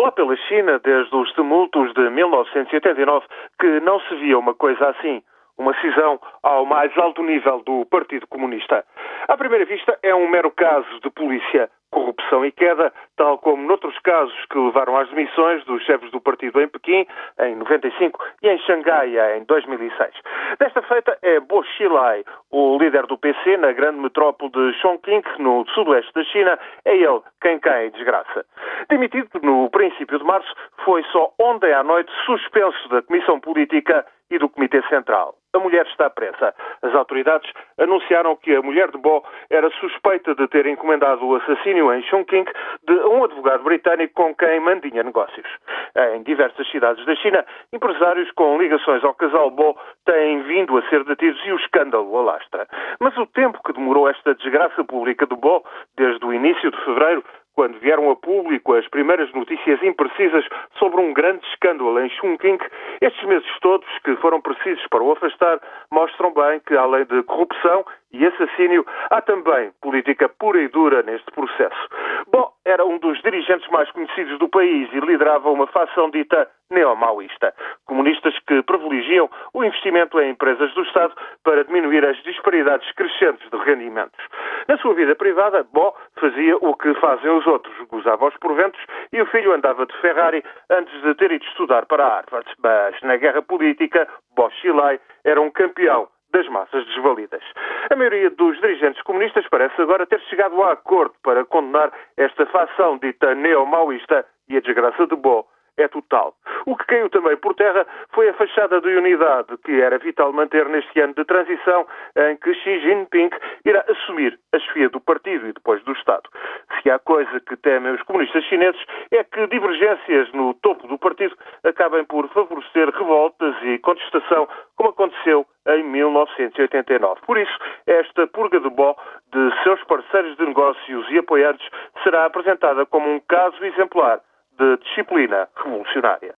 Lá pela China, desde os tumultos de 1989, que não se via uma coisa assim. Uma cisão ao mais alto nível do Partido Comunista. À primeira vista, é um mero caso de polícia corrupção e queda, tal como noutros casos que levaram às demissões dos chefes do partido em Pequim, em 95, e em Xangai, em 2006. Desta feita é Bo Xilai, o líder do PC na grande metrópole de Chongqing, no sudoeste da China, é ele quem cai em desgraça. Demitido no princípio de março, foi só ontem à noite suspenso da Comissão Política e do Comitê Central. A mulher está presa. As autoridades anunciaram que a mulher de Bo era suspeita de ter encomendado o assassínio em Chongqing de um advogado britânico com quem mandinha negócios. Em diversas cidades da China, empresários com ligações ao casal Bo têm vindo a ser detidos e o escândalo alastra. Mas o tempo que demorou esta desgraça pública de Bo, desde o início de fevereiro, quando vieram a público as primeiras notícias imprecisas sobre um grande escândalo em Chongqing, estes meses todos que foram precisos para o afastar mostram bem que, além de corrupção e assassínio, há também política pura e dura neste processo. Bom, era um dos dirigentes mais conhecidos do país e liderava uma facção dita neomaoísta. Comunistas que privilegiam o investimento em empresas do Estado para diminuir as disparidades crescentes de rendimentos. Na sua vida privada, Bo fazia o que fazem os outros, gozava os proventos e o filho andava de Ferrari antes de ter ido estudar para Harvard. Mas na guerra política, Bo Xilai era um campeão das massas desvalidas. A maioria dos dirigentes comunistas parece agora ter chegado a acordo para condenar esta facção dita neo-maoísta e a desgraça de Bo é total. O que caiu também por terra foi a fachada de unidade que era vital manter neste ano de transição em que Xi Jinping irá assumir a chefia do partido e depois do Estado. Se há coisa que temem os comunistas chineses é que divergências no topo do partido acabem por favorecer revoltas e contestação, como aconteceu em 1989. Por isso, esta purga de bó de seus parceiros de negócios e apoiantes será apresentada como um caso exemplar de disciplina revolucionária.